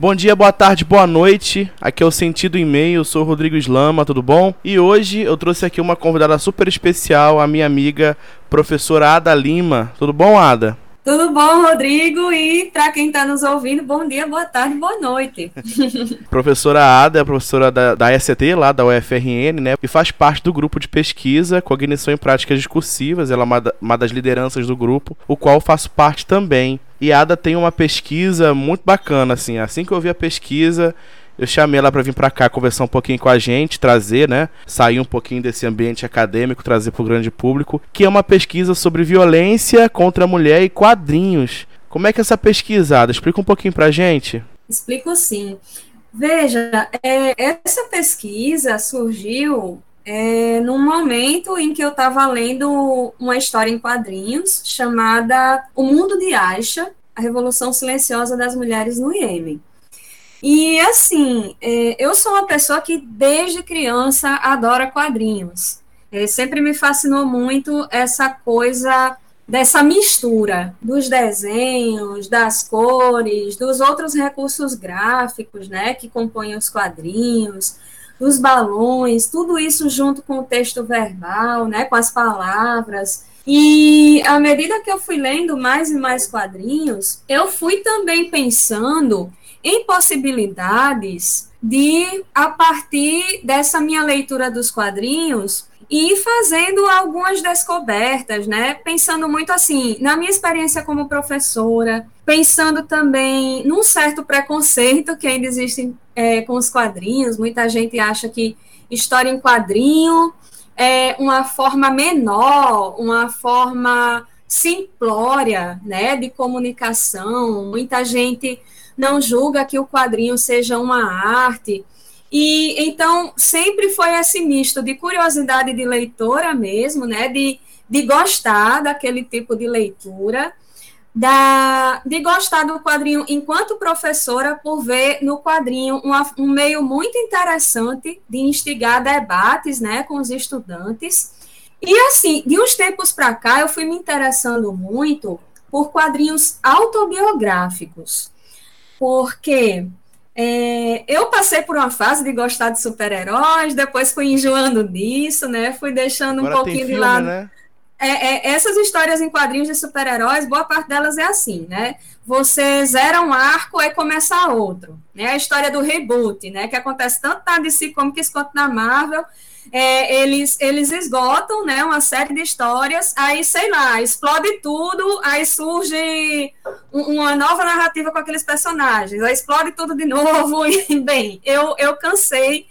Bom dia, boa tarde, boa noite. Aqui é o Sentido em Meio, eu sou o Rodrigo Islama, tudo bom? E hoje eu trouxe aqui uma convidada super especial, a minha amiga professora Ada Lima. Tudo bom, Ada? Tudo bom, Rodrigo? E para quem está nos ouvindo, bom dia, boa tarde, boa noite. professora Ada é professora da, da lá da UFRN, né? E faz parte do grupo de pesquisa Cognição em Práticas Discursivas. Ela é uma, uma das lideranças do grupo, o qual faço parte também. E Ada tem uma pesquisa muito bacana, assim. Assim que eu vi a pesquisa, eu chamei ela para vir para cá conversar um pouquinho com a gente, trazer, né, sair um pouquinho desse ambiente acadêmico, trazer para o grande público, que é uma pesquisa sobre violência contra a mulher e quadrinhos. Como é que é essa pesquisada? Explica um pouquinho para a gente. Explico sim. Veja, é, essa pesquisa surgiu é, num momento em que eu estava lendo uma história em quadrinhos chamada O Mundo de Aisha, a Revolução Silenciosa das Mulheres no Iêmen. E assim, é, eu sou uma pessoa que desde criança adora quadrinhos. É, sempre me fascinou muito essa coisa dessa mistura dos desenhos, das cores, dos outros recursos gráficos, né, que compõem os quadrinhos, dos balões, tudo isso junto com o texto verbal, né, com as palavras. E à medida que eu fui lendo mais e mais quadrinhos, eu fui também pensando em possibilidades de, a partir dessa minha leitura dos quadrinhos, e fazendo algumas descobertas, né? Pensando muito assim, na minha experiência como professora, pensando também num certo preconceito que ainda existe é, com os quadrinhos. Muita gente acha que história em quadrinho é uma forma menor, uma forma simplória, né, de comunicação. Muita gente não julga que o quadrinho seja uma arte. E então sempre foi esse misto de curiosidade de leitora mesmo, né? De, de gostar daquele tipo de leitura, da, de gostar do quadrinho enquanto professora, por ver no quadrinho uma, um meio muito interessante de instigar debates né, com os estudantes. E assim, de uns tempos para cá, eu fui me interessando muito por quadrinhos autobiográficos porque é, eu passei por uma fase de gostar de super-heróis, depois fui enjoando disso, né? Fui deixando Agora um pouquinho filme, de lado. Né? É, é, essas histórias em quadrinhos de super-heróis, boa parte delas é assim, né? Você zera um arco e começa outro. Né? A história do reboot, né? Que acontece tanto na DC que quanto na Marvel é, eles, eles esgotam né, uma série de histórias, aí, sei lá, explode tudo, aí surge uma nova narrativa com aqueles personagens, aí explode tudo de novo, e, bem, eu, eu cansei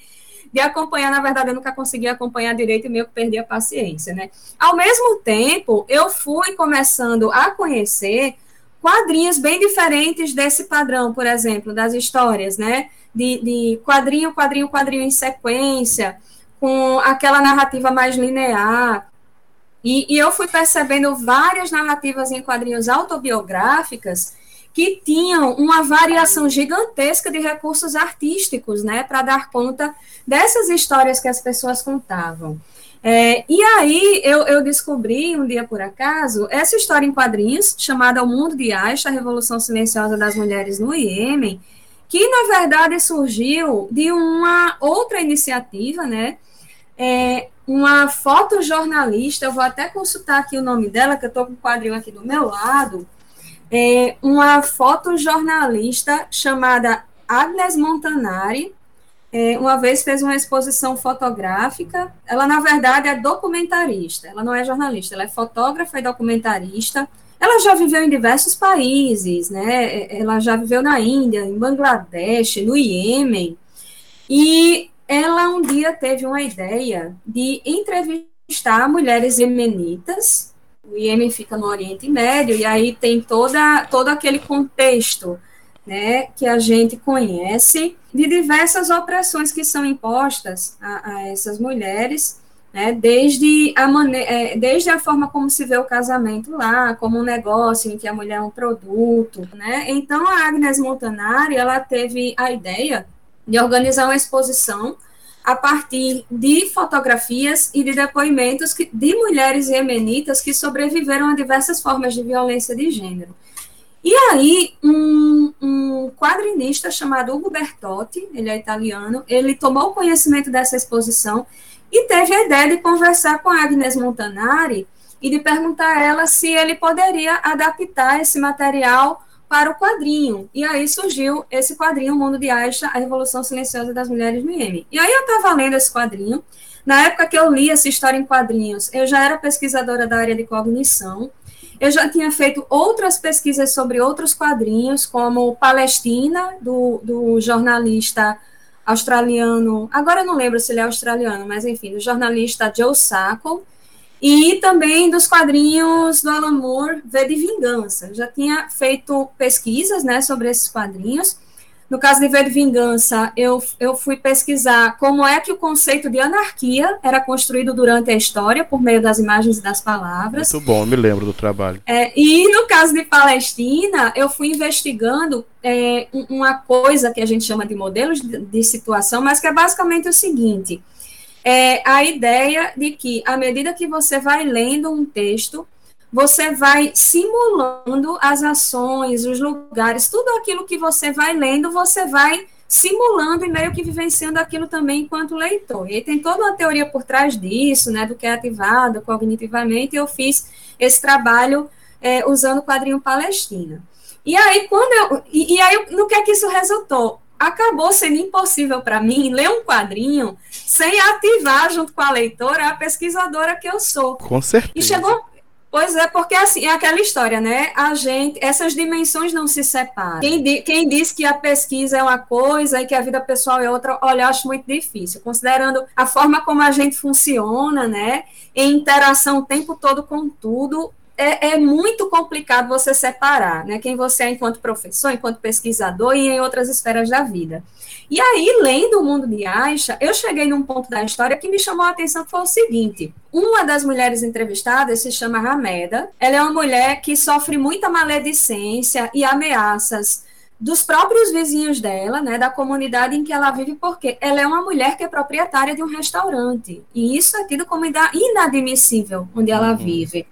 de acompanhar, na verdade, eu nunca consegui acompanhar direito e meio que perdi a paciência, né? Ao mesmo tempo, eu fui começando a conhecer quadrinhos bem diferentes desse padrão, por exemplo, das histórias, né? De, de quadrinho, quadrinho, quadrinho em sequência, com aquela narrativa mais linear. E, e, eu fui percebendo várias narrativas em quadrinhos autobiográficas que tinham uma variação gigantesca de recursos artísticos, né, para dar conta dessas histórias que as pessoas contavam. É, e aí eu, eu, descobri um dia por acaso essa história em quadrinhos chamada O Mundo de Aisha, a Revolução Silenciosa das Mulheres no Iêmen, que na verdade surgiu de uma outra iniciativa, né, é, uma fotojornalista, eu vou até consultar aqui o nome dela, que eu estou com o quadrinho aqui do meu lado, é, uma fotojornalista chamada Agnes Montanari, é, uma vez fez uma exposição fotográfica. Ela, na verdade, é documentarista, ela não é jornalista, ela é fotógrafa e documentarista. Ela já viveu em diversos países, né? Ela já viveu na Índia, em Bangladesh, no Iêmen. E ela um dia teve uma ideia de entrevistar mulheres iemenitas. O Iêmen fica no Oriente Médio, e aí tem toda, todo aquele contexto né, que a gente conhece de diversas opressões que são impostas a, a essas mulheres, né, desde, a é, desde a forma como se vê o casamento lá, como um negócio em que a mulher é um produto. Né? Então, a Agnes Montanari ela teve a ideia de organizar uma exposição a partir de fotografias e de depoimentos que, de mulheres iemenitas que sobreviveram a diversas formas de violência de gênero. E aí, um, um quadrinista chamado Hugo Bertotti, ele é italiano, ele tomou conhecimento dessa exposição e teve a ideia de conversar com a Agnes Montanari e de perguntar a ela se ele poderia adaptar esse material para o quadrinho. E aí surgiu esse quadrinho, O Mundo de Aisha, A Revolução Silenciosa das Mulheres no Iêmen. E aí eu estava lendo esse quadrinho. Na época que eu li essa história em quadrinhos, eu já era pesquisadora da área de cognição. Eu já tinha feito outras pesquisas sobre outros quadrinhos, como Palestina, do, do jornalista australiano. Agora eu não lembro se ele é australiano, mas enfim, do jornalista Joe Sacco e também dos quadrinhos do Alan Moore, V de Vingança. Já tinha feito pesquisas né, sobre esses quadrinhos. No caso de V de Vingança, eu, eu fui pesquisar como é que o conceito de anarquia era construído durante a história, por meio das imagens e das palavras. Muito bom, eu me lembro do trabalho. É, e no caso de Palestina, eu fui investigando é, uma coisa que a gente chama de modelos de, de situação, mas que é basicamente o seguinte é a ideia de que, à medida que você vai lendo um texto, você vai simulando as ações, os lugares, tudo aquilo que você vai lendo, você vai simulando e meio que vivenciando aquilo também enquanto leitor. E tem toda uma teoria por trás disso, né, do que é ativado cognitivamente, eu fiz esse trabalho é, usando o quadrinho Palestina. E aí, quando eu. E, e aí, no que é que isso resultou? Acabou sendo impossível para mim ler um quadrinho sem ativar junto com a leitora a pesquisadora que eu sou. Com certeza. E chegou Pois é, porque assim, é aquela história, né? A gente, essas dimensões não se separam. Quem, di, quem diz que a pesquisa é uma coisa e que a vida pessoal é outra, olha, eu acho muito difícil, considerando a forma como a gente funciona, né? Em interação o tempo todo com tudo, é, é, muito complicado você separar, né? Quem você é enquanto professor, enquanto pesquisador e em outras esferas da vida. E aí, lendo o mundo de Aisha, eu cheguei num ponto da história que me chamou a atenção, que foi o seguinte. Uma das mulheres entrevistadas se chama Rameda. Ela é uma mulher que sofre muita maledicência e ameaças dos próprios vizinhos dela, né, da comunidade em que ela vive, porque ela é uma mulher que é proprietária de um restaurante. E isso é tido como inadmissível onde ela uhum. vive.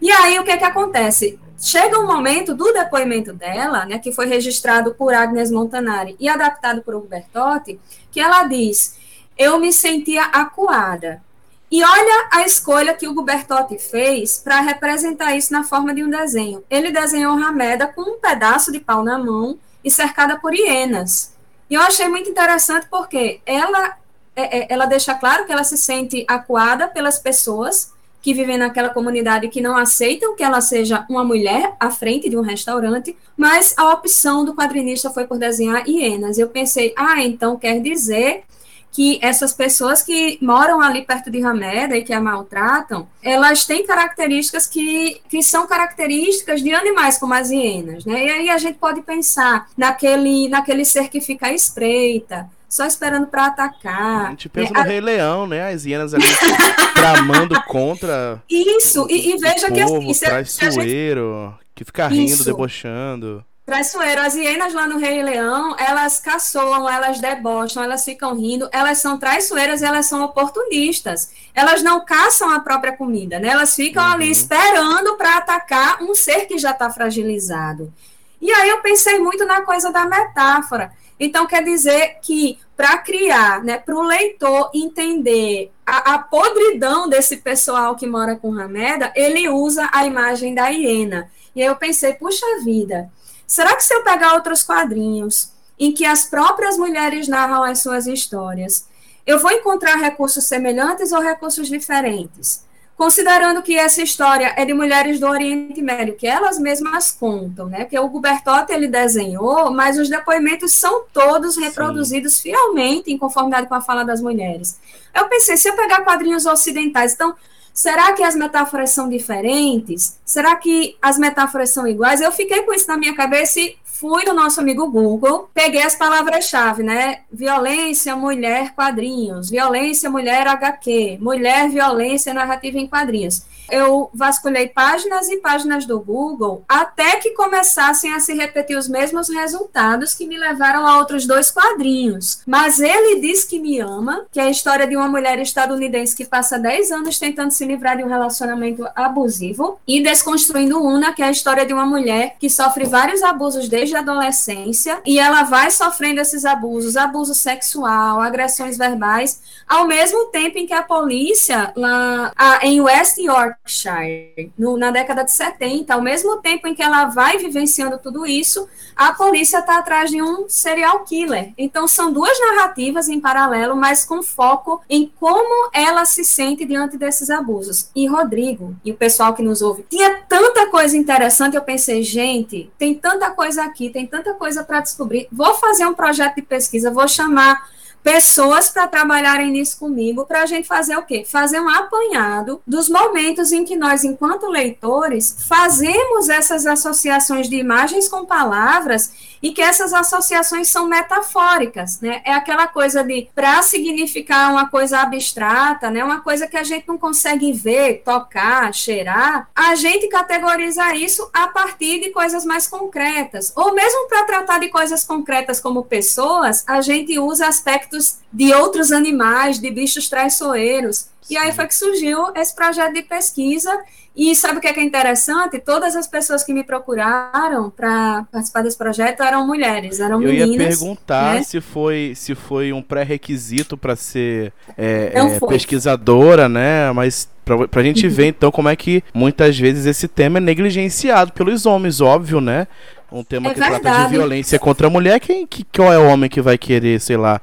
E aí, o que é que acontece? Chega um momento do depoimento dela, né, que foi registrado por Agnes Montanari e adaptado por Hugo Bertotti, que ela diz: Eu me sentia acuada. E olha a escolha que o Bertotti fez para representar isso na forma de um desenho. Ele desenhou Rameda com um pedaço de pau na mão e cercada por hienas. E eu achei muito interessante porque ela, é, é, ela deixa claro que ela se sente acuada pelas pessoas, que vivem naquela comunidade que não aceitam que ela seja uma mulher à frente de um restaurante, mas a opção do quadrinista foi por desenhar hienas. Eu pensei, ah, então quer dizer que essas pessoas que moram ali perto de Rameda e que a maltratam, elas têm características que, que são características de animais como as hienas, né? E aí a gente pode pensar naquele, naquele ser que fica à espreita, só esperando para atacar. A gente pensa é, no a... Rei Leão, né? As hienas ali tramando contra. Isso, e, e veja povo, que assim. Se, traiçoeiro, gente... que fica rindo, Isso. debochando. Traiçoeiro. As hienas lá no Rei Leão, elas caçoam, elas debocham, elas ficam rindo, elas são traiçoeiras e elas são oportunistas. Elas não caçam a própria comida, né? Elas ficam uhum. ali esperando para atacar um ser que já está fragilizado. E aí eu pensei muito na coisa da metáfora. Então, quer dizer que para criar, né, para o leitor entender a, a, podridão desse pessoal que mora com Rameda, ele usa a imagem da hiena. E aí eu pensei, puxa vida, será que se eu pegar outros quadrinhos em que as próprias mulheres narram as suas histórias, eu vou encontrar recursos semelhantes ou recursos diferentes? Considerando que essa história é de mulheres do Oriente Médio, que elas mesmas contam, né? Que o Gubertotti ele desenhou, mas os depoimentos são todos reproduzidos Sim. fielmente em conformidade com a fala das mulheres. Eu pensei, se eu pegar quadrinhos ocidentais, então Será que as metáforas são diferentes? Será que as metáforas são iguais? Eu fiquei com isso na minha cabeça e fui no nosso amigo Google, peguei as palavras-chave, né? Violência, mulher, quadrinhos. Violência, mulher, HQ. Mulher, violência, narrativa em quadrinhos eu vasculhei páginas e páginas do Google até que começassem a se repetir os mesmos resultados que me levaram a outros dois quadrinhos. Mas ele diz que me ama, que é a história de uma mulher estadunidense que passa 10 anos tentando se livrar de um relacionamento abusivo, e Desconstruindo Una, que é a história de uma mulher que sofre vários abusos desde a adolescência e ela vai sofrendo esses abusos, abuso sexual, agressões verbais, ao mesmo tempo em que a polícia lá a, em West York Yorkshire, no, na década de 70, ao mesmo tempo em que ela vai vivenciando tudo isso, a polícia está atrás de um serial killer. Então, são duas narrativas em paralelo, mas com foco em como ela se sente diante desses abusos. E Rodrigo, e o pessoal que nos ouve, tinha tanta coisa interessante, eu pensei, gente, tem tanta coisa aqui, tem tanta coisa para descobrir. Vou fazer um projeto de pesquisa, vou chamar pessoas para trabalharem nisso comigo, para a gente fazer o quê? Fazer um apanhado dos momentos em que nós, enquanto leitores, fazemos essas associações de imagens com palavras e que essas associações são metafóricas, né? É aquela coisa de para significar uma coisa abstrata, né? Uma coisa que a gente não consegue ver, tocar, cheirar, a gente categoriza isso a partir de coisas mais concretas. Ou mesmo para tratar de coisas concretas como pessoas, a gente usa aspectos de outros animais, de bichos traiçoeiros. E aí foi que surgiu esse projeto de pesquisa e sabe o que é, que é interessante? Todas as pessoas que me procuraram para participar desse projeto eram mulheres, eram Eu meninas. Eu ia perguntar né? se foi se foi um pré-requisito para ser é, é, pesquisadora, né? Mas para a gente ver então como é que muitas vezes esse tema é negligenciado pelos homens, óbvio, né? Um tema é que verdade. trata de violência contra a mulher, quem, que, qual é o homem que vai querer, sei lá,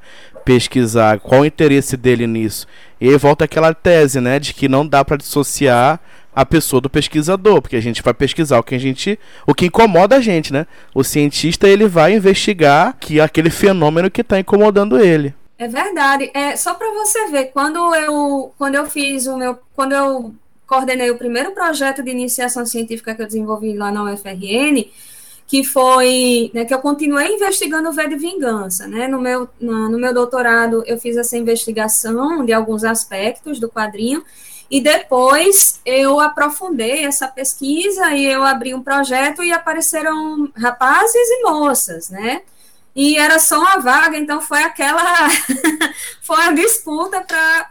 pesquisar? Qual o interesse dele nisso? E aí volta aquela tese, né, de que não dá para dissociar a pessoa do pesquisador, porque a gente vai pesquisar o que a gente, o que incomoda a gente, né? O cientista ele vai investigar que aquele fenômeno que está incomodando ele. É verdade. É só para você ver quando eu quando eu fiz o meu quando eu coordenei o primeiro projeto de iniciação científica que eu desenvolvi lá na UFRN, que foi né, que eu continuei investigando o V de vingança, né? No meu no meu doutorado eu fiz essa investigação de alguns aspectos do quadrinho e depois eu aprofundei essa pesquisa e eu abri um projeto e apareceram rapazes e moças, né? E era só uma vaga, então foi aquela foi a disputa para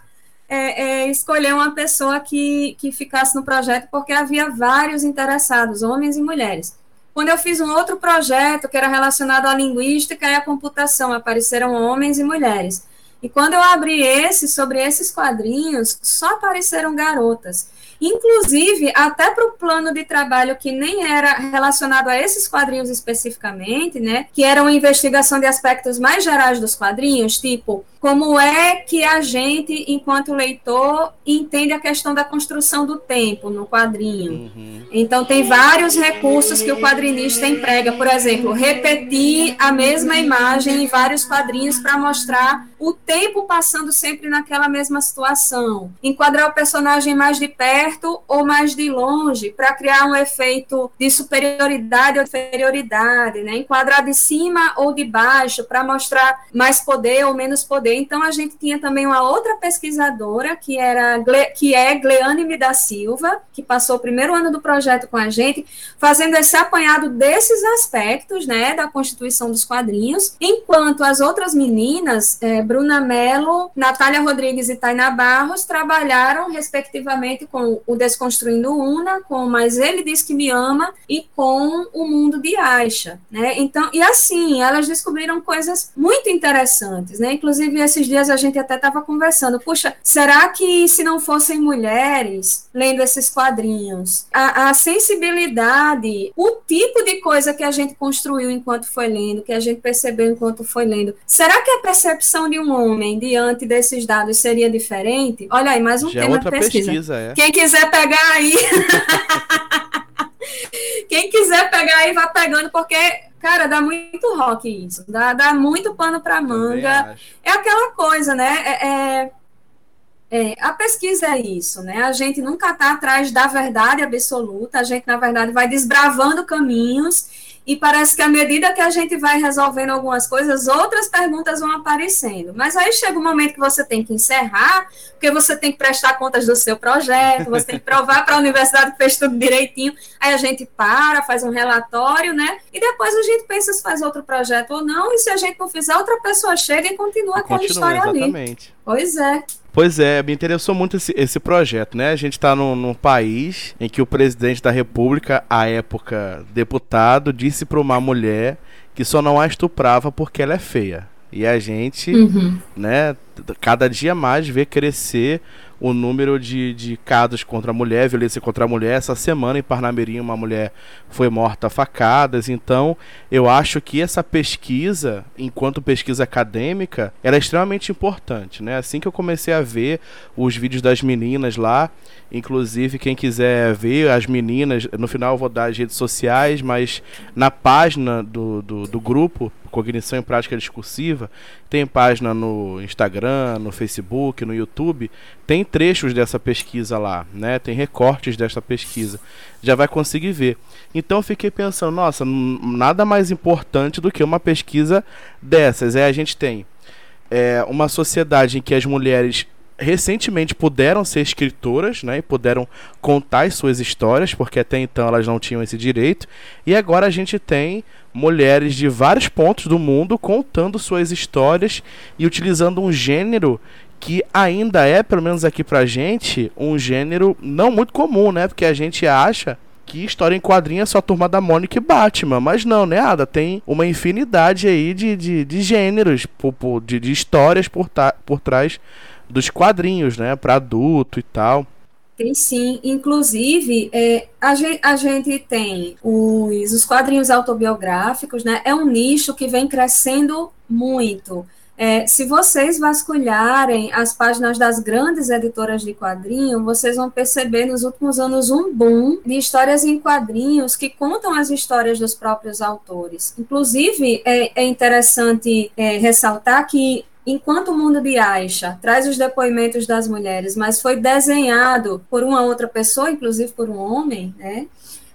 é, é, escolher uma pessoa que, que ficasse no projeto, porque havia vários interessados, homens e mulheres. Quando eu fiz um outro projeto que era relacionado à linguística e à computação, apareceram homens e mulheres. E quando eu abri esse, sobre esses quadrinhos, só apareceram garotas. Inclusive, até para o plano de trabalho que nem era relacionado a esses quadrinhos especificamente, né? Que era uma investigação de aspectos mais gerais dos quadrinhos, tipo como é que a gente, enquanto leitor, entende a questão da construção do tempo no quadrinho. Uhum. Então, tem vários recursos que o quadrinista emprega, por exemplo, repetir a mesma imagem em vários quadrinhos para mostrar o tempo passando sempre naquela mesma situação, enquadrar o personagem mais de perto ou mais de longe para criar um efeito de superioridade ou inferioridade, né? enquadrar de cima ou de baixo para mostrar mais poder ou menos poder. Então a gente tinha também uma outra pesquisadora que era que é Gleane da Silva, que passou o primeiro ano do projeto com a gente, fazendo esse apanhado desses aspectos, né, da constituição dos quadrinhos, enquanto as outras meninas é, Bruna Mello, Natália Rodrigues e Taina Barros trabalharam, respectivamente, com o Desconstruindo Una, com Mas Ele Diz Que Me Ama e com o Mundo de Aisha, né? Então, e assim, elas descobriram coisas muito interessantes, né? Inclusive, esses dias a gente até estava conversando, puxa, será que se não fossem mulheres lendo esses quadrinhos, a, a sensibilidade, o tipo de coisa que a gente construiu enquanto foi lendo, que a gente percebeu enquanto foi lendo, será que a percepção de um homem diante desses dados seria diferente? Olha aí, mais um Já é tema é de pesquisa. pesquisa é. Quem quiser pegar aí. Quem quiser pegar aí, vá pegando, porque, cara, dá muito rock isso. Dá, dá muito pano pra manga. É aquela coisa, né? É, é, É, a pesquisa é isso, né? A gente nunca está atrás da verdade absoluta, a gente, na verdade, vai desbravando caminhos e parece que à medida que a gente vai resolvendo algumas coisas, outras perguntas vão aparecendo. Mas aí chega um momento que você tem que encerrar, porque você tem que prestar contas do seu projeto, você tem que provar para a universidade que fez tudo direitinho. Aí a gente para, faz um relatório, né? E depois a gente pensa se faz outro projeto ou não, e se a gente não fizer, outra pessoa chega e continua, com a história exatamente. ali. Pois é. Pois é, me interessou muito esse, esse projeto, né? A gente está num, num, país em que o presidente da república, à época deputado, disse para uma mulher que só não a estuprava porque ela é feia. E a gente, uhum. né, cada dia mais vê crescer o número de, de casos contra a mulher, violência contra a mulher. Essa semana em Parnamirim uma mulher foi morta a facadas. Então, eu acho que essa pesquisa, enquanto pesquisa acadêmica, era é extremamente importante, né? Assim que eu comecei a ver os vídeos das meninas lá, inclusive quem quiser ver as meninas, no final eu vou dar as redes sociais, mas na página do, do, do grupo Cognição em Prática Discursiva, tem página no Instagram, no Facebook, no YouTube, tem trechos dessa pesquisa lá, né? Tem recortes dessa pesquisa. Já vai conseguir ver. Então eu fiquei pensando, nossa, nada mais importante do que uma pesquisa dessas. É a gente tem é, uma sociedade em que as mulheres recentemente puderam ser escritoras, né, e puderam contar as suas histórias, porque até então elas não tinham esse direito. E agora a gente tem mulheres de vários pontos do mundo contando suas histórias e utilizando um gênero que ainda é, pelo menos aqui pra gente, um gênero não muito comum, né? Porque a gente acha que história em quadrinho é só a turma da Mônica e Batman. Mas não, né, Ada? Tem uma infinidade aí de, de, de gêneros, de, de histórias por, por trás dos quadrinhos, né? Para adulto e tal. Tem sim. Inclusive, é, a, gente, a gente tem os, os quadrinhos autobiográficos, né? É um nicho que vem crescendo muito. É, se vocês vasculharem as páginas das grandes editoras de quadrinho, vocês vão perceber nos últimos anos um boom de histórias em quadrinhos que contam as histórias dos próprios autores. Inclusive, é, é interessante é, ressaltar que enquanto o mundo de Aisha traz os depoimentos das mulheres, mas foi desenhado por uma outra pessoa, inclusive por um homem, né?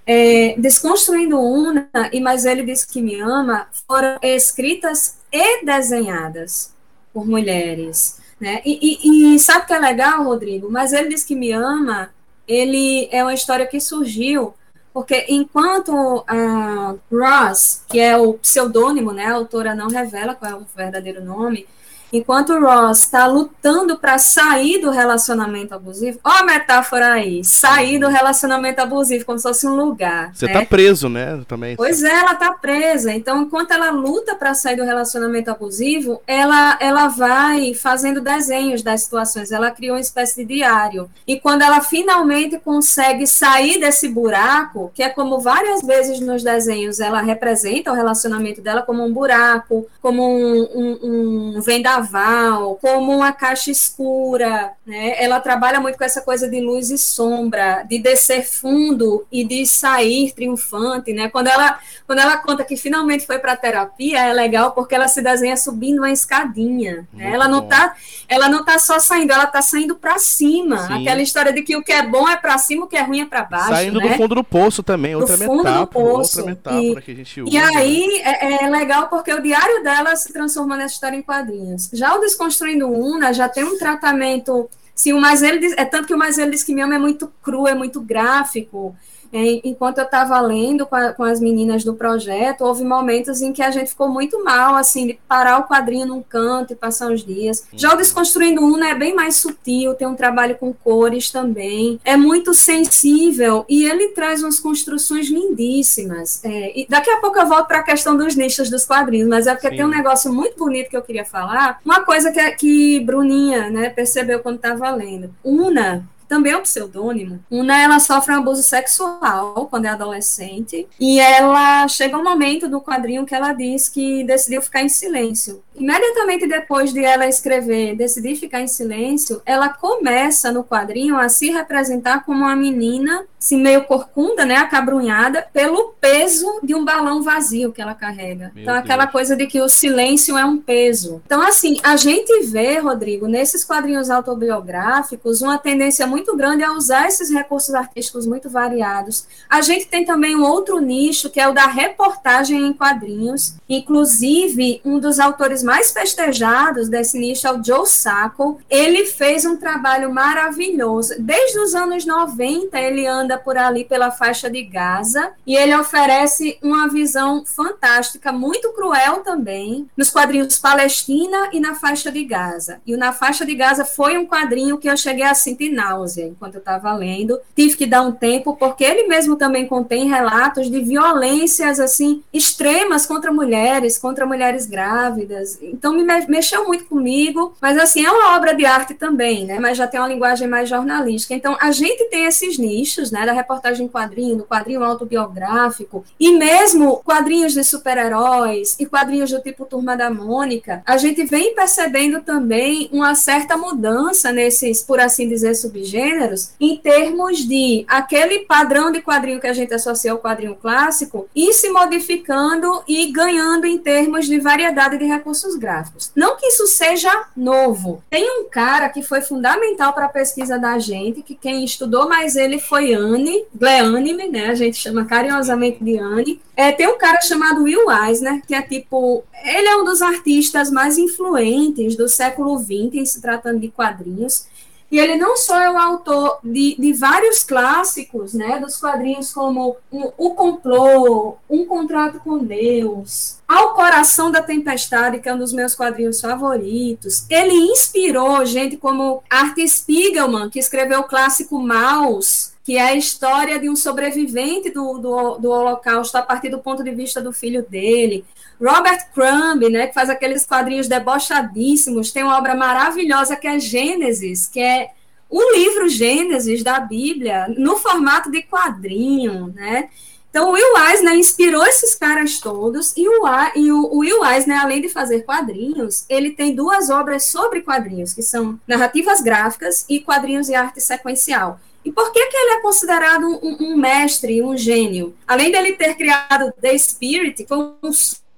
É, Desconstruindo Una e Mas Ele Diz Que Me Ama foram escritas e desenhadas por mulheres. Né? E, e, e sabe o que é legal, Rodrigo? Mas Ele Diz Que Me Ama, ele é uma história que surgiu porque enquanto a Ross, que é o pseudônimo, né, a autora não revela qual é o verdadeiro nome, Enquanto Ross está lutando para sair do relacionamento abusivo, ó a metáfora aí, sair do relacionamento abusivo, como se fosse um lugar. Você né? tá preso, né? Também. Pois é, ela tá presa. Então, enquanto ela luta para sair do relacionamento abusivo, ela, ela vai fazendo desenhos das situações. Ela cria uma espécie de diário. E quando ela finalmente consegue sair desse buraco, que é como várias vezes nos desenhos ela representa o relacionamento dela como um buraco, como um, um, um vendaval carnaval, como uma caixa escura, né? Ela trabalha muito com essa coisa de luz e sombra, de descer fundo e de sair triunfante, né? Quando ela, quando ela conta que finalmente foi para terapia, é legal porque ela se desenha subindo uma escadinha. Né? Ela não tá, ela não tá só saindo, ela tá saindo para cima. Sim. Aquela história de que o que é bom é para cima, o que é ruim é para baixo. Saindo né? do fundo do poço também, outra do metáfora, poço. outra metáfora e, que a gente usa. E aí é, é legal porque o diário dela se transforma nessa história em quadrinhos. Já o Desconstruindo Una já tem um tratamento. Sim, o mais ele é tanto que o mais ele diz que me é muito cru, é muito gráfico. Enquanto eu estava lendo com, a, com, as meninas do projeto, houve momentos em que a gente ficou muito mal, assim, de parar o quadrinho num canto e passar uns dias. Já o uhum. Desconstruindo Una é bem mais sutil, tem um trabalho com cores também, é muito sensível e ele traz umas construções lindíssimas. É, e daqui a pouco eu volto para a questão dos nichos dos quadrinhos, mas é porque Sim. tem um negócio muito bonito que eu queria falar. Uma coisa que, que Bruninha né, percebeu quando estava lendo. Una também é um pseudônimo. Una, ela sofre um abuso sexual quando é adolescente, e ela chega um momento do quadrinho que ela diz que decidiu ficar em silêncio. Imediatamente depois de ela escrever, decidir ficar em silêncio, ela começa no quadrinho a se representar como uma menina, assim, meio corcunda, né, acabrunhada, pelo peso de um balão vazio que ela carrega. Meu então, Deus. aquela coisa de que o silêncio é um peso. Então, assim, a gente vê, Rodrigo, nesses quadrinhos autobiográficos, uma tendência muito grande a usar esses recursos artísticos muito variados. A gente tem também um outro nicho, que é o da reportagem em quadrinhos. Inclusive, um dos autores mais festejados desse nicho é o Joe Sacco. Ele fez um trabalho maravilhoso. Desde os anos 90, ele anda por ali pela faixa de Gaza e ele oferece uma visão fantástica, muito cruel também, nos quadrinhos Palestina e na faixa de Gaza. E o Na Faixa de Gaza foi um quadrinho que eu cheguei a sentir náusea enquanto eu estava lendo. Tive que dar um tempo, porque ele mesmo também contém relatos de violências assim extremas contra mulheres, contra mulheres grávidas. Então me mexeu muito comigo, mas assim, é uma obra de arte também, né? Mas já tem uma linguagem mais jornalística. Então a gente tem esses nichos, né, da reportagem em quadrinho, do quadrinho autobiográfico e mesmo quadrinhos de super-heróis e quadrinhos do tipo Turma da Mônica. A gente vem percebendo também uma certa mudança nesses, por assim dizer, subgêneros, em termos de aquele padrão de quadrinho que a gente associa ao quadrinho clássico ir se modificando e ganhando em termos de variedade de recursos gráficos. Não que isso seja novo. Tem um cara que foi fundamental para a pesquisa da gente, que quem estudou mais ele foi Anne, Gleanime, né? A gente chama carinhosamente de Anne. É, tem um cara chamado Will Eisner, que é tipo. Ele é um dos artistas mais influentes do século XX, se tratando de quadrinhos. E ele não só é o autor de, de vários clássicos, né, dos quadrinhos como O Complô, Um Contrato com Deus, Ao Coração da Tempestade, que é um dos meus quadrinhos favoritos. Ele inspirou gente como Art Spiegelman, que escreveu o clássico Maus, que é a história de um sobrevivente do, do, do Holocausto a partir do ponto de vista do filho dele. Robert Crumb, né, que faz aqueles quadrinhos debochadíssimos, tem uma obra maravilhosa que é Gênesis, que é o livro Gênesis da Bíblia, no formato de quadrinho, né? Então, o Will Eisner inspirou esses caras todos, e o, e o, Will Eisner, além de fazer quadrinhos, ele tem duas obras sobre quadrinhos, que são narrativas gráficas e quadrinhos e arte sequencial. E por que, que ele é considerado um, um mestre, um gênio? Além dele ter criado The Spirit, foi um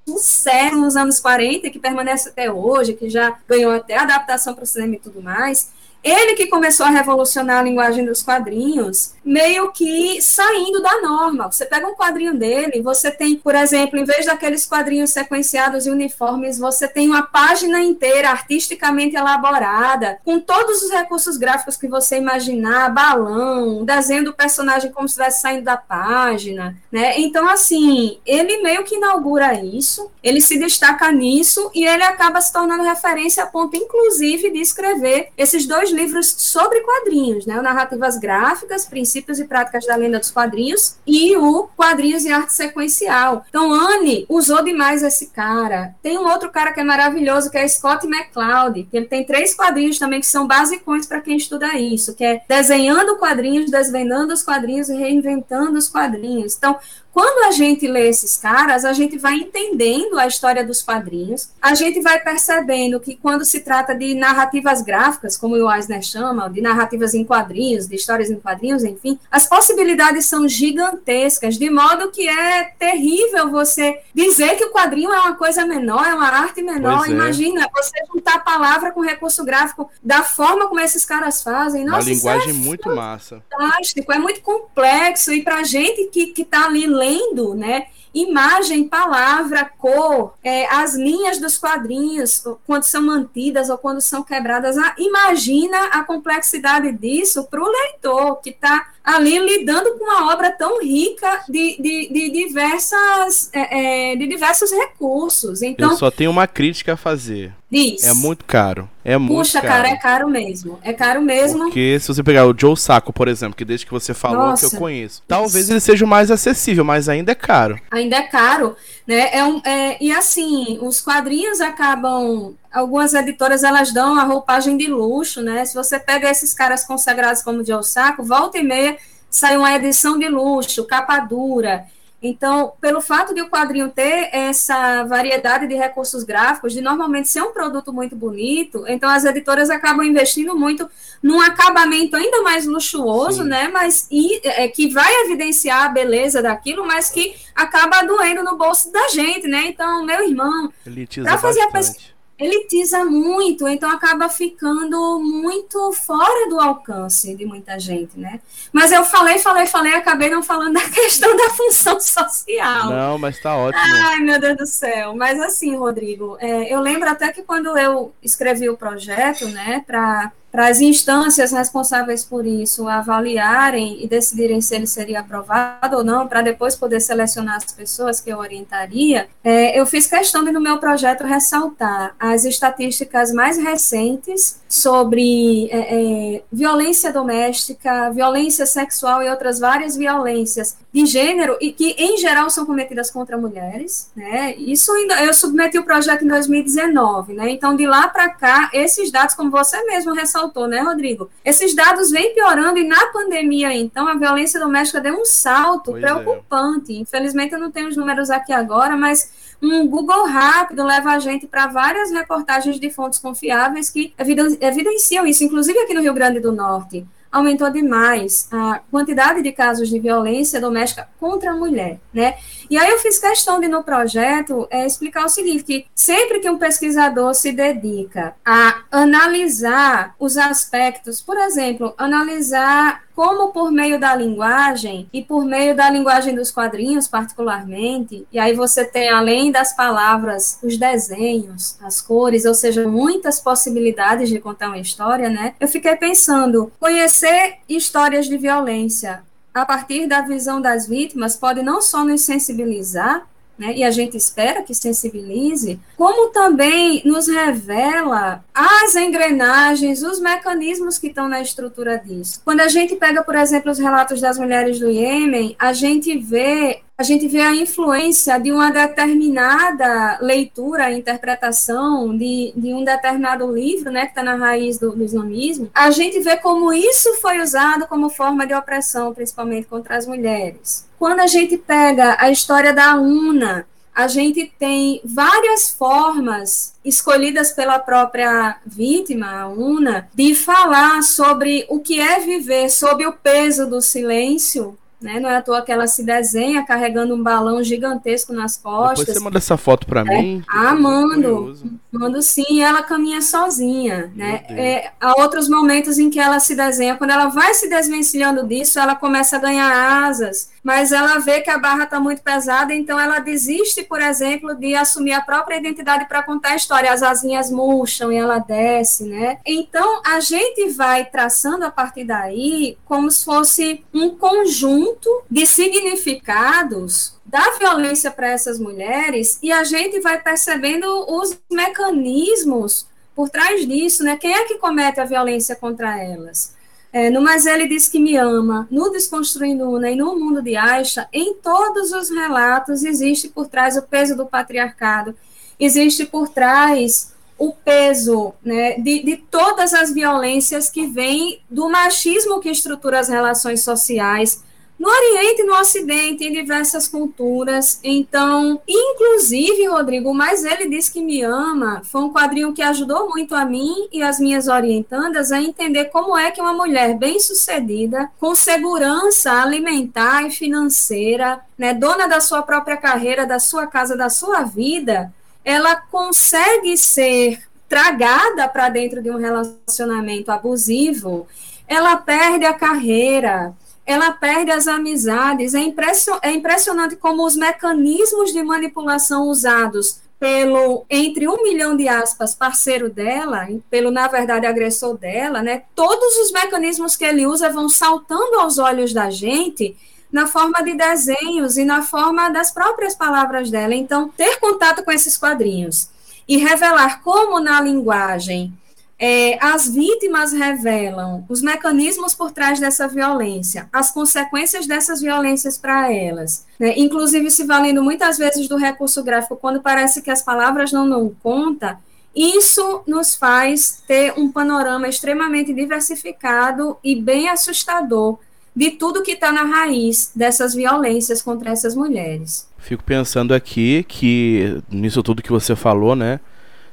sucesso nos anos 40, que permanece até hoje, que já ganhou até adaptação para o cinema e tudo mais. Ele que começou a revolucionar a linguagem dos quadrinhos, meio que saindo da norma. Você pega um quadrinho dele, você tem, por exemplo, em vez daqueles quadrinhos sequenciados e uniformes, você tem uma página inteira artisticamente elaborada, com todos os recursos gráficos que você imaginar, balão, desenho do personagem como se estivesse saindo da página, né? Então, assim, ele meio que inaugura isso, ele se destaca nisso e ele acaba se tornando referência a ponto, inclusive, de escrever esses dois livros sobre quadrinhos, né? O Narrativas Gráficas, Princípios e Práticas da Lenda dos Quadrinhos e o Quadrinhos e Arte Sequencial. Então, Anne usou demais esse cara. Tem um outro cara que é maravilhoso, que é Scott McCloud, que ele tem três quadrinhos também que são basicões para quem estuda isso, que é Desenhando Quadrinhos, Desvendando os Quadrinhos e Reinventando os Quadrinhos. Então, quando a gente lê esses caras, a gente vai entendendo a história dos quadrinhos, a gente vai percebendo que quando se trata de narrativas gráficas, como o Eisner chama, de narrativas em quadrinhos, de histórias em quadrinhos, enfim, as possibilidades são gigantescas, de modo que é terrível você dizer que o quadrinho é uma coisa menor, é uma arte menor. É. Imagina você juntar a palavra com recurso gráfico da forma como esses caras fazem. Nossa, uma linguagem é muito massa. Fantástico, é muito complexo, e para gente que está ali lendo, lendo, né? Imagem, palavra, cor, é, as linhas dos quadrinhos, quando são mantidas ou quando são quebradas. imagina a complexidade disso para o leitor que está ali lidando com uma obra tão rica de, de, de diversas, é, é, de diversos recursos. Então, Eu só tenho uma crítica a fazer. Diz. É muito caro. É muito Puxa, caro. cara, é caro mesmo. É caro mesmo. Porque se você pegar o Joe Saco, por exemplo, que desde que você falou Nossa, que eu conheço, talvez ele seja o mais acessível, mas ainda é caro. Ainda é caro, né? É um, é, e assim, os quadrinhos acabam algumas editoras elas dão a roupagem de luxo, né? Se você pega esses caras consagrados como de Osako, volta e meia sai uma edição de luxo, capa dura. Então, pelo fato de o quadrinho ter essa variedade de recursos gráficos, de normalmente ser um produto muito bonito, então as editoras acabam investindo muito num acabamento ainda mais luxuoso, Sim. né? Mas e, é, que vai evidenciar a beleza daquilo, mas que acaba doendo no bolso da gente, né? Então, meu irmão, para fazer bastante. a pesquisa elitiza muito, então acaba ficando muito fora do alcance de muita gente, né? Mas eu falei, falei, falei, acabei não falando da questão da função social. Não, mas tá ótimo. Ai, meu Deus do céu. Mas assim, Rodrigo, é, eu lembro até que quando eu escrevi o projeto, né, para para as instâncias responsáveis por isso avaliarem e decidirem se ele seria aprovado ou não, para depois poder selecionar as pessoas que eu orientaria, é, eu fiz questão de, no meu projeto, ressaltar as estatísticas mais recentes sobre é, é, violência doméstica, violência sexual e outras várias violências de gênero, e que, em geral, são cometidas contra mulheres. Né? Isso ainda, eu submeti o projeto em 2019, né? então, de lá para cá, esses dados, como você mesmo ressaltou, ressaltou, né, Rodrigo? Esses dados vêm piorando e na pandemia, então, a violência doméstica deu um salto pois é. preocupante. É. Infelizmente, eu não tenho os números aqui agora, mas um Google rápido leva a gente para várias reportagens de fontes confiáveis que evidenciam isso, inclusive aqui no Rio Grande do Norte aumentou demais a quantidade de casos de violência doméstica contra a mulher, né? E aí eu fiz questão de, no projeto, é, explicar o seguinte, que sempre que um pesquisador se dedica a analisar os aspectos, por exemplo, analisar como por meio da linguagem e por meio da linguagem dos quadrinhos particularmente, e aí você tem além das palavras, os desenhos, as cores, ou seja, muitas possibilidades de contar uma história, né? Eu fiquei pensando, conhecer histórias de violência a partir da visão das vítimas pode não só nos sensibilizar, né, e a gente espera que sensibilize, como também nos revela as engrenagens, os mecanismos que estão na estrutura disso. Quando a gente pega, por exemplo, os relatos das mulheres do Iêmen, a gente vê a gente vê a influência de uma determinada leitura, interpretação de, de um determinado livro, né, que está na raiz do, do islamismo, a gente vê como isso foi usado como forma de opressão, principalmente contra as mulheres. Quando a gente pega a história da UNA, a gente tem várias formas escolhidas pela própria vítima, a UNA, de falar sobre o que é viver sob o peso do silêncio né? Não é à toa que ela se desenha carregando um balão gigantesco nas costas. Depois você manda essa foto para é. mim. Ah, mando. Mando sim, ela caminha sozinha, né? É, há outros momentos em que ela se desenha, quando ela vai se desvencilhando disso, ela começa a ganhar asas, mas ela vê que a barra está muito pesada, então ela desiste, por exemplo, de assumir a própria identidade para contar a história. As asinhas murcham e ela desce, né? Então a gente vai traçando a partir daí como se fosse um conjunto de significados da violência para essas mulheres e a gente vai percebendo os mecanismos por trás disso, né? Quem é que comete a violência contra elas? É, no Mas Ele Diz Que Me Ama, no Desconstruindo Una e no Mundo de Aisha, em todos os relatos existe por trás o peso do patriarcado, existe por trás o peso né, de, de todas as violências que vêm do machismo que estrutura as relações sociais, no Oriente e no Ocidente, em diversas culturas. Então, inclusive, Rodrigo, mas ele diz que me ama, foi um quadrinho que ajudou muito a mim e as minhas orientandas a entender como é que uma mulher bem-sucedida, com segurança alimentar e financeira, né, dona da sua própria carreira, da sua casa, da sua vida, ela consegue ser tragada para dentro de um relacionamento abusivo, ela perde a carreira, ela perde as amizades. É, impression, é impressionante como os mecanismos de manipulação usados pelo, entre um milhão de aspas, parceiro dela, pelo, na verdade, agressor dela, né? Todos os mecanismos que ele usa vão saltando aos olhos da gente na forma de desenhos e na forma das próprias palavras dela. Então, ter contato com esses quadrinhos e revelar como na linguagem é, as vítimas revelam os mecanismos por trás dessa violência, as consequências dessas violências para elas, né? inclusive se valendo muitas vezes do recurso gráfico, quando parece que as palavras não dão conta, Isso nos faz ter um panorama extremamente diversificado e bem assustador de tudo que está na raiz dessas violências contra essas mulheres. Fico pensando aqui que, nisso tudo que você falou, né?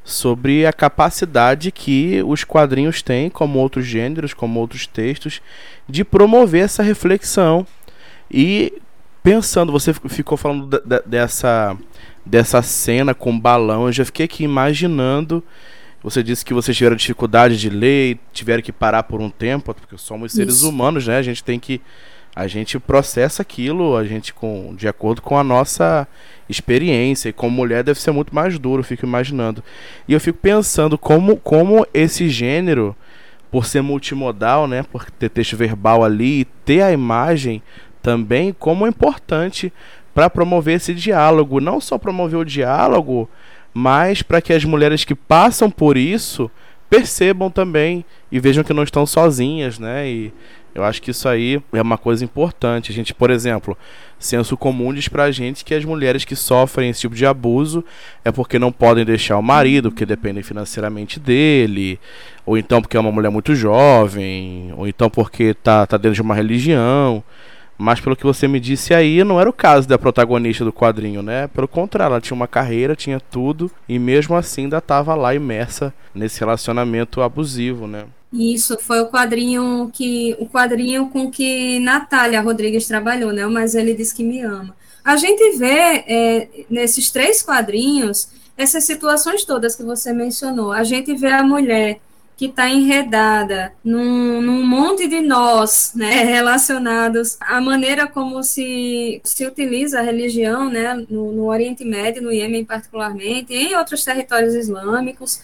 Sobre a capacidade que os quadrinhos têm, como outros gêneros, como outros textos, de promover essa reflexão. E pensando, você ficou falando dessa, dessa cena com balão, eu já fiquei aqui imaginando. Você disse que vocês tiveram dificuldade de ler, tiveram que parar por um tempo, porque somos seres Isso. humanos, né? A gente tem que a gente processa aquilo, a gente com de acordo com a nossa experiência e como mulher deve ser muito mais duro, fico imaginando. E eu fico pensando como como esse gênero por ser multimodal, né, por ter texto verbal ali e ter a imagem também como é importante para promover esse diálogo, não só promover o diálogo, mas para que as mulheres que passam por isso percebam também e vejam que não estão sozinhas, né? E eu acho que isso aí é uma coisa importante. A gente, por exemplo, senso comum diz pra gente que as mulheres que sofrem esse tipo de abuso é porque não podem deixar o marido, porque dependem financeiramente dele, ou então porque é uma mulher muito jovem, ou então porque tá, tá dentro de uma religião. Mas pelo que você me disse aí, não era o caso da protagonista do quadrinho, né? Pelo contrário, ela tinha uma carreira, tinha tudo, e mesmo assim ainda estava lá imersa nesse relacionamento abusivo, né? Isso foi o quadrinho que o quadrinho com que Natália Rodrigues trabalhou, né? Mas ele diz que me ama. A gente vê é, nesses três quadrinhos essas situações todas que você mencionou. A gente vê a mulher que está enredada num, num, monte de nós né, relacionados à maneira como se, se utiliza a religião né, no, no Oriente Médio, no Iêmen particularmente, e em outros territórios islâmicos.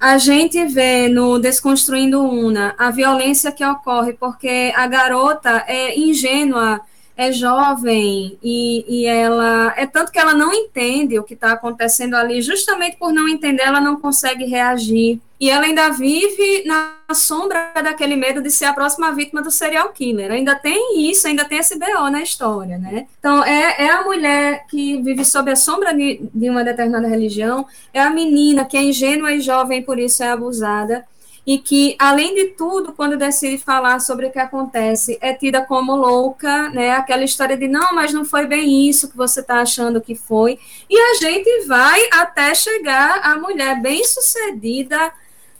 A gente vê no Desconstruindo Una a violência que ocorre porque a garota é ingênua é jovem e, e ela é tanto que ela não entende o que está acontecendo ali, justamente por não entender, ela não consegue reagir. E ela ainda vive na sombra daquele medo de ser a próxima vítima do serial killer. Ainda tem isso, ainda tem esse BO na história, né? Então, é, é a mulher que vive sob a sombra de, de uma determinada religião, é a menina que é ingênua e jovem, por isso é abusada e que, além de tudo, quando decide falar sobre o que acontece, é tida como louca, né? Aquela história de não, mas não foi bem isso que você está achando que foi. E a gente vai até chegar à mulher bem-sucedida,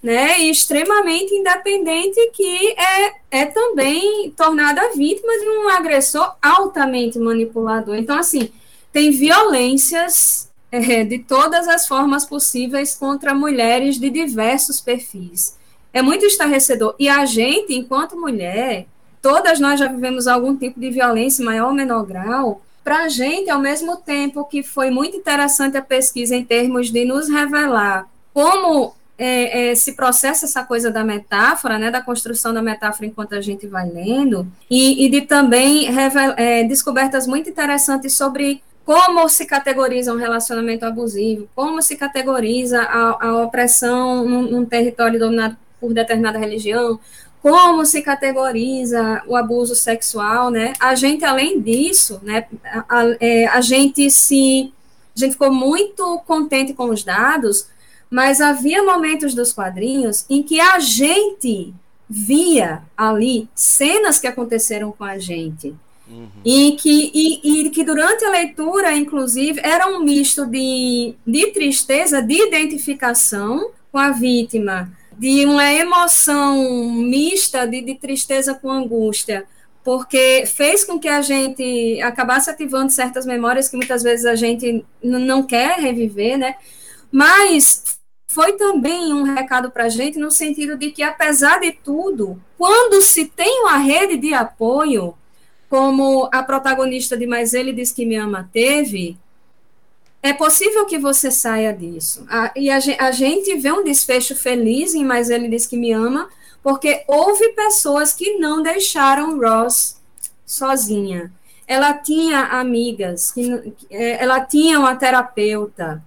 né? E extremamente independente, que é, é também tornada vítima de um agressor altamente manipulador. Então, assim, tem violências é, de todas as formas possíveis contra mulheres de diversos perfis é muito estarrecedor. E a gente, enquanto mulher, todas nós já vivemos algum tipo de violência, maior ou menor grau. Para a gente, ao mesmo tempo que foi muito interessante a pesquisa em termos de nos revelar como é, é, se processa essa coisa da metáfora, né, da construção da metáfora enquanto a gente vai lendo, e, e de também é, descobertas muito interessantes sobre como se categoriza um relacionamento abusivo, como se categoriza a, a opressão num, num território dominado por determinada religião, como se categoriza o abuso sexual, né? A gente, além disso, né, a, a, é, a gente se, a gente ficou muito contente com os dados, mas havia momentos dos quadrinhos em que a gente via ali cenas que aconteceram com a gente. Uhum. E, que, e, e, que durante a leitura, inclusive, era um misto de, de tristeza, de identificação com a vítima, de uma emoção mista de, de tristeza com angústia, porque fez com que a gente acabasse ativando certas memórias que muitas vezes a gente não quer reviver, né? Mas foi também um recado para a gente no sentido de que, apesar de tudo, quando se tem uma rede de apoio, como a protagonista de Mas Ele Diz Que Me Ama teve, é possível que você saia disso. A, e a, a, gente vê um desfecho feliz em Mas Ele Diz Que Me Ama, porque houve pessoas que não deixaram Ross sozinha. Ela tinha amigas, que, é, ela tinha uma terapeuta,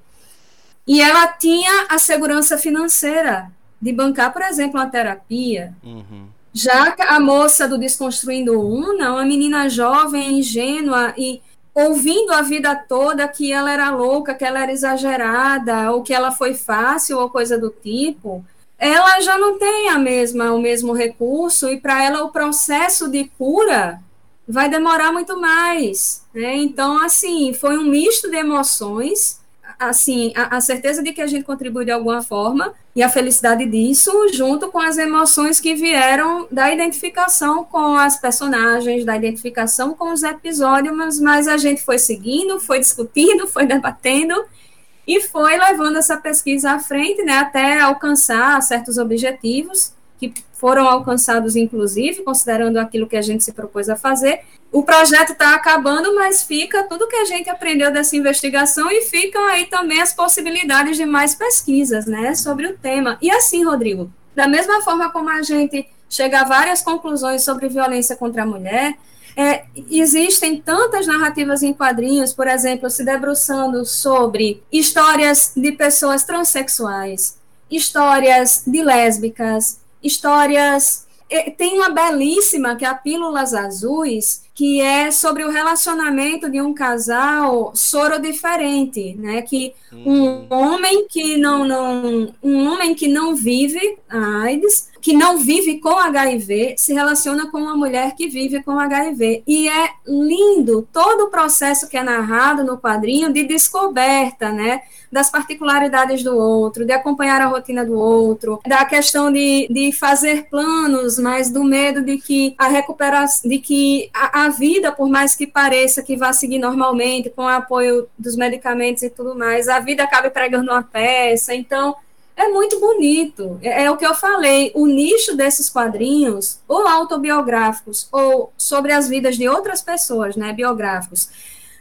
e ela tinha a segurança financeira de bancar, por exemplo, uma terapia. Uhum. Já a moça do Desconstruindo Una, uma menina jovem, ingênua e ouvindo a vida toda que ela era louca, que ela era exagerada, ou que ela foi fácil, ou coisa do tipo, ela já não tem a mesma, o mesmo recurso, e para ela o processo de cura vai demorar muito mais. Né? Então, assim, foi um misto de emoções assim, a, a, certeza de que a gente contribui de alguma forma e a felicidade disso, junto com as emoções que vieram da identificação com as personagens, da identificação com os episódios, mas, mas a gente foi seguindo, foi discutindo, foi debatendo e foi levando essa pesquisa à frente, né, até alcançar certos objetivos que foram alcançados, inclusive, considerando aquilo que a gente se propôs a fazer. O projeto está acabando, mas fica tudo que a gente aprendeu dessa investigação e ficam aí também as possibilidades de mais pesquisas né, sobre o tema. E assim, Rodrigo, da mesma forma como a gente chega a várias conclusões sobre violência contra a mulher, é, existem tantas narrativas em quadrinhos, por exemplo, se debruçando sobre histórias de pessoas transexuais, histórias de lésbicas, histórias. Tem uma belíssima, que é a Pílulas Azuis, que é sobre o relacionamento de um casal soro diferente, né? Que um uhum. homem que não, não um homem que não vive a AIDS que não vive com HIV se relaciona com uma mulher que vive com HIV. E é lindo todo o processo que é narrado no quadrinho de descoberta, né? Das particularidades do outro, de acompanhar a rotina do outro, da questão de, de fazer planos, mas do medo de que a recuperação, de que a, a vida, por mais que pareça que vá seguir normalmente, com o apoio dos medicamentos e tudo mais, a vida acaba pregando uma peça. Então, é muito bonito. É, é, o que eu falei. O nicho desses quadrinhos, ou autobiográficos, ou sobre as vidas de outras pessoas, né, biográficos,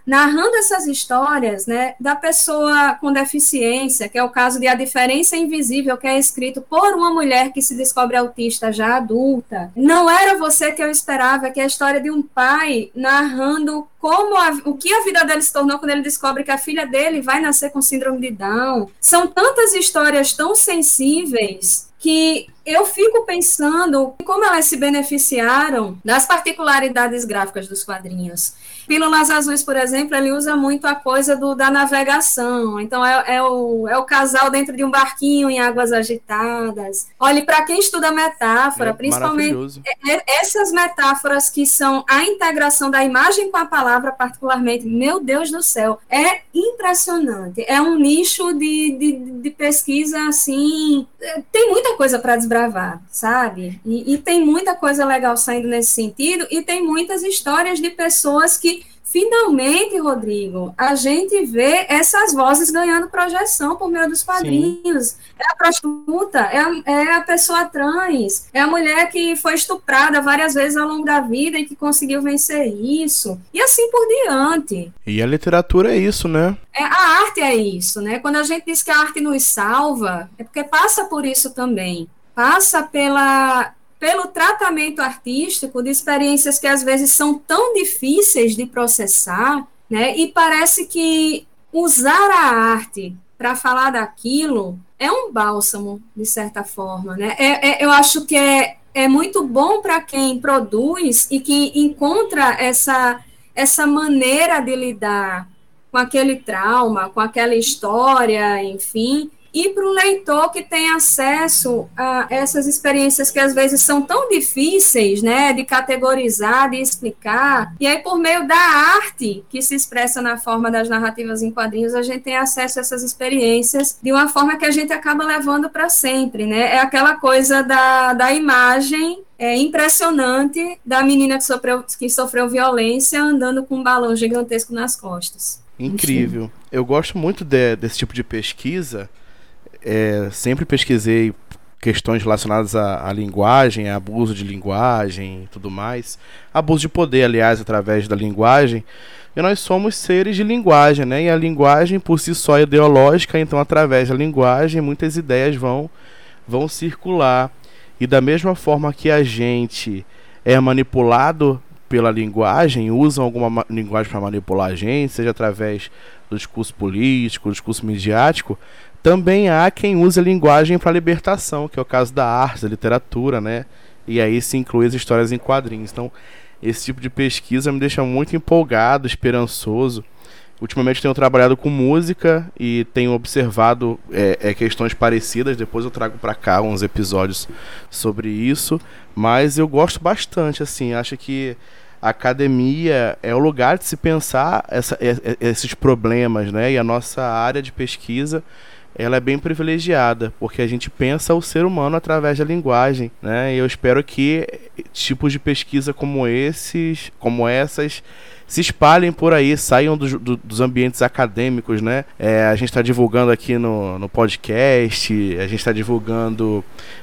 narrando essas histórias né, da pessoa com deficiência, que é o caso de A Diferença Invisível, que é escrito por uma mulher que se descobre autista já adulta. Não era você que eu esperava, que é a história de um pai narrando como a, o que a vida dele se tornou quando ele descobre que a filha dele vai nascer com síndrome de Down. São tantas histórias tão sensíveis que eu fico pensando como elas se beneficiaram das particularidades gráficas dos quadrinhos. Pílulas Azuis, por exemplo, ele usa muito a coisa do, da navegação. Então, é, é, o, é o casal dentro de um barquinho em águas agitadas. Olhe, para quem estuda metáfora, é, principalmente essas metáforas que são a integração da imagem com a palavra, particularmente, meu Deus do céu, é impressionante. É um nicho de, de, de pesquisa, assim, é, tem muita coisa para desbravar, sabe? E, e tem muita coisa legal saindo nesse sentido, e tem muitas histórias de pessoas que finalmente, Rodrigo, a gente vê essas vozes ganhando projeção por meio dos quadrinhos. Sim. É a prostituta, é a, é a, pessoa trans, é a mulher que foi estuprada várias vezes ao longo da vida e que conseguiu vencer isso, e assim por diante. E a literatura é isso, né? É, a arte é isso, né? Quando a gente diz que a arte nos salva, é porque passa por isso também. Passa pela pelo tratamento artístico de experiências que às vezes são tão difíceis de processar, né? E parece que usar a arte para falar daquilo é um bálsamo, de certa forma, né? É, é, eu acho que é, é muito bom para quem produz e que encontra essa, essa maneira de lidar com aquele trauma, com aquela história, enfim, e para o leitor que tem acesso a essas experiências que às vezes são tão difíceis, né, de categorizar, de explicar, e aí por meio da arte que se expressa na forma das narrativas em quadrinhos, a gente tem acesso a essas experiências de uma forma que a gente acaba levando para sempre, né? É aquela coisa da, da imagem é impressionante da menina que sofreu, que sofreu violência andando com um balão gigantesco nas costas. Incrível. Eu gosto muito de, desse tipo de pesquisa é, sempre pesquisei questões relacionadas à, à, linguagem, a abuso de linguagem e tudo mais. Abuso de poder, aliás, através da linguagem. E nós somos seres de linguagem, né? E a linguagem por si só é ideológica, então através da linguagem muitas ideias vão, vão circular. E da mesma forma que a gente é manipulado pela linguagem, usam alguma linguagem para manipular a gente, seja através do discurso político, do discurso midiático, também há quem use a linguagem para libertação, que é o caso da arte, da literatura, né? E aí se inclui as histórias em quadrinhos. Então, Esse tipo de pesquisa me deixa muito empolgado, esperançoso. Ultimamente tenho trabalhado com música e tenho observado é, é, questões parecidas. Depois eu trago para cá uns episódios sobre isso. Mas eu gosto bastante, assim. Acho que a academia é o lugar de se pensar essa, esses problemas, né? E a nossa área de pesquisa ela é bem privilegiada, porque a gente pensa o ser humano através da linguagem, né? E eu espero que tipos de pesquisa como esses, como essas, se espalhem por aí, saiam do, do, dos ambientes acadêmicos, né? É, a gente está divulgando aqui no, no podcast, a gente está divulgando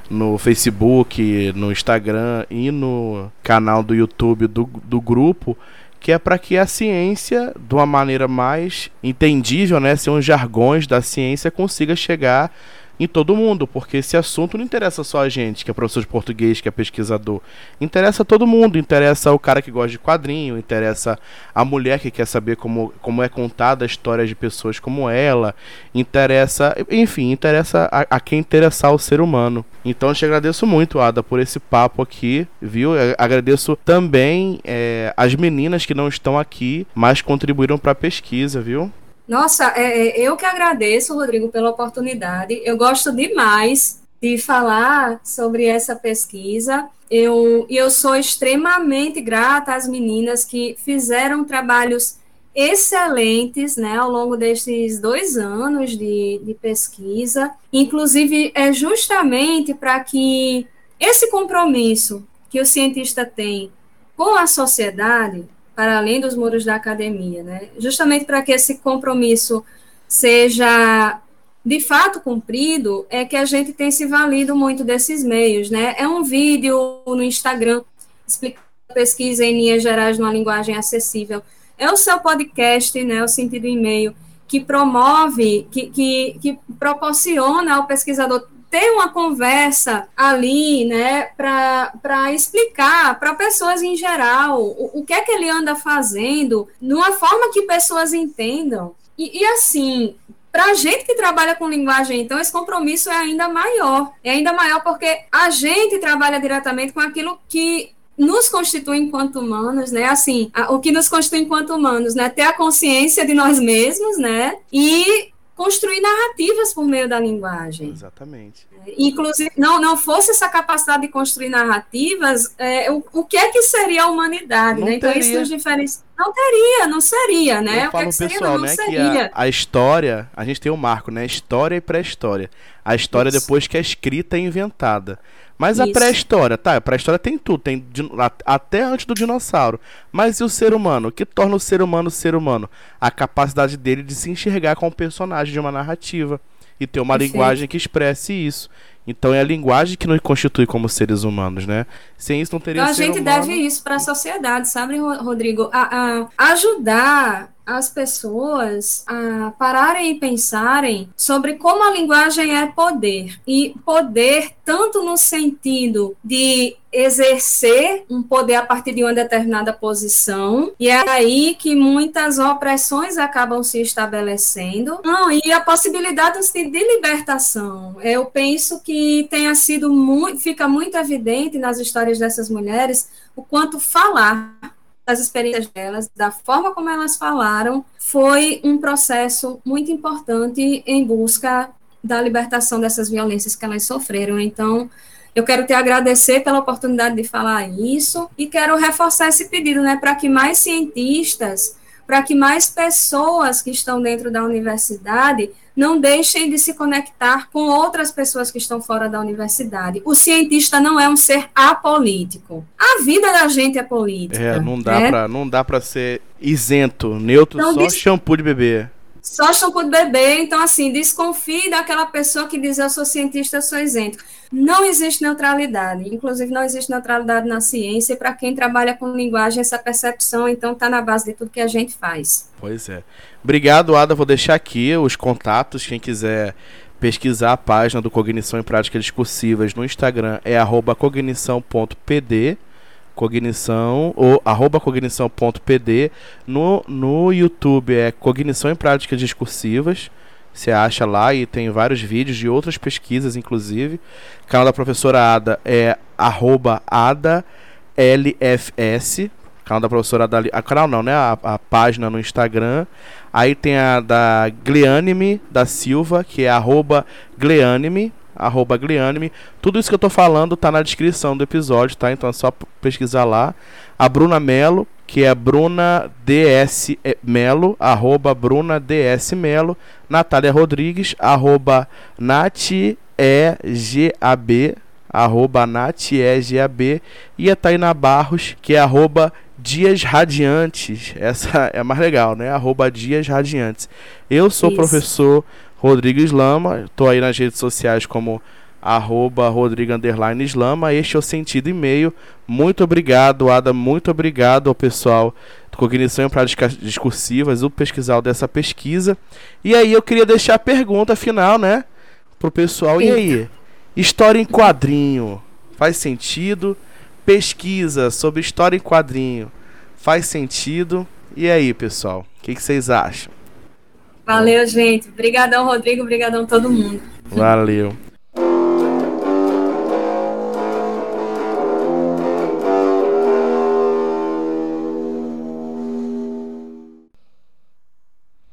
no Facebook, no Instagram e no canal do YouTube do, do grupo que é para que a ciência, de uma maneira mais entendível, né, ser uns jargões da ciência, consiga chegar em todo mundo, porque esse assunto não interessa só a gente, que é professor de português, que é pesquisador. Interessa todo mundo, interessa o cara que gosta de quadrinho, interessa a mulher que quer saber como, como é contada a história de pessoas como ela, interessa, enfim, interessa a, a quem interessar o ser humano. Então eu te agradeço muito, Ada, por esse papo aqui, viu? Eu agradeço também é, as meninas que não estão aqui, mas contribuíram para a pesquisa, viu? Nossa, é, é, eu que agradeço, Rodrigo, pela oportunidade. Eu gosto demais de falar sobre essa pesquisa. Eu, eu sou extremamente grata às meninas que fizeram trabalhos excelentes né, ao longo desses dois anos de, de pesquisa. Inclusive, é justamente para que esse compromisso que o cientista tem com a sociedade para além dos muros da academia, né? Justamente para que esse compromisso seja de fato cumprido, é que a gente tem se valido muito desses meios, né? É um vídeo no Instagram explicando pesquisa em linhas gerais numa linguagem acessível. É o seu podcast, né? O sentido e-mail que promove, que, que, que proporciona ao pesquisador ter uma conversa ali, né, para explicar para pessoas em geral o, o que é que ele anda fazendo, numa forma que pessoas entendam. E, e assim, para a gente que trabalha com linguagem, então, esse compromisso é ainda maior. É ainda maior porque a gente trabalha diretamente com aquilo que nos constitui enquanto humanos, né? Assim, a, o que nos constitui enquanto humanos, né? Ter a consciência de nós mesmos, né? E construir narrativas por meio da linguagem. Exatamente. Inclusive, não, não fosse essa capacidade de construir narrativas, é, o, o que é que seria a humanidade? Né? Então, isso nos diferencia. Não teria, não seria, né? Eu o que, é que seria, pessoal, não, né, seria. A, a, história, a gente tem um marco, né? História e pré-história. A história isso. depois que é escrita e inventada. Mas Isso. a pré-história, tá? A pré-história tem tudo, tem até antes do dinossauro. Mas e o ser humano? O que torna o ser humano ser humano? A capacidade dele de se enxergar como personagem de uma narrativa e ter uma Perfeito. linguagem que expresse isso. Então é a linguagem que nos constitui como seres humanos, né? Sem isso não teria então, a gente humano... deve isso para a sociedade, sabe, Rodrigo? A, a ajudar as pessoas a pararem e pensarem sobre como a linguagem é poder. E poder, tanto no sentido de exercer um poder a partir de uma determinada posição, e é aí que muitas opressões acabam se estabelecendo. Não, e a possibilidade de libertação. Eu penso que tenha sido muito, fica muito evidente nas histórias dessas mulheres o quanto falar das experiências delas, da forma como elas falaram, foi um processo muito importante em busca da libertação dessas violências que elas sofreram. Então, eu quero te agradecer pela oportunidade de falar isso e quero reforçar esse pedido, né, para que mais cientistas, para que mais pessoas que estão dentro da universidade não deixem de se conectar com outras pessoas que estão fora da universidade. O cientista não é um ser apolítico. A vida da gente é política. É, não dá né? para não dá para ser isento, neutro, então, só diz... shampoo de bebê. Só shampoo de bebê, então assim, desconfie daquela pessoa que diz eu sou cientista, eu sou isento. Não existe neutralidade, inclusive não existe neutralidade na ciência, e para quem trabalha com linguagem, essa percepção, então, está na base de tudo que a gente faz. Pois é. Obrigado, Ada. Vou deixar aqui os contatos, quem quiser pesquisar a página do Cognição em Práticas Discursivas no Instagram é cognição.pd cognição ou arroba cognição.pd no, no YouTube é Cognição em Práticas Discursivas você acha lá e tem vários vídeos de outras pesquisas, inclusive. O canal da professora Ada é arroba Ada LFS. Canal da professora Dali. A canal não, né? A, a página no Instagram. Aí tem a da Gleanime da Silva, que é arroba Gleanime, arroba Gleanime. Tudo isso que eu tô falando tá na descrição do episódio, tá? Então é só pesquisar lá. A Bruna Melo, que é Bruna DS Melo, arroba Bruna DS Melo. Natália Rodrigues, arroba Nati EGAB, arroba NatEGAB. E a Taina Barros, que é arroba Dias Radiantes. Essa é mais legal, né? Arroba Dias Radiantes. Eu sou o professor Rodrigues Lama, estou aí nas redes sociais como arroba Rodrigo Underline Islama. Este é o Sentido E-mail. Muito obrigado, Ada. Muito obrigado ao pessoal do Cognição em Práticas Discursivas, o pesquisal dessa pesquisa. E aí eu queria deixar a pergunta final, né? Pro pessoal. Eita. E aí? História em quadrinho. Faz sentido? pesquisa sobre história em quadrinho faz sentido? E aí, pessoal, o que, que, vocês acham? Valeu, gente. Obrigadão, Rodrigo. Obrigadão todo mundo. Valeu.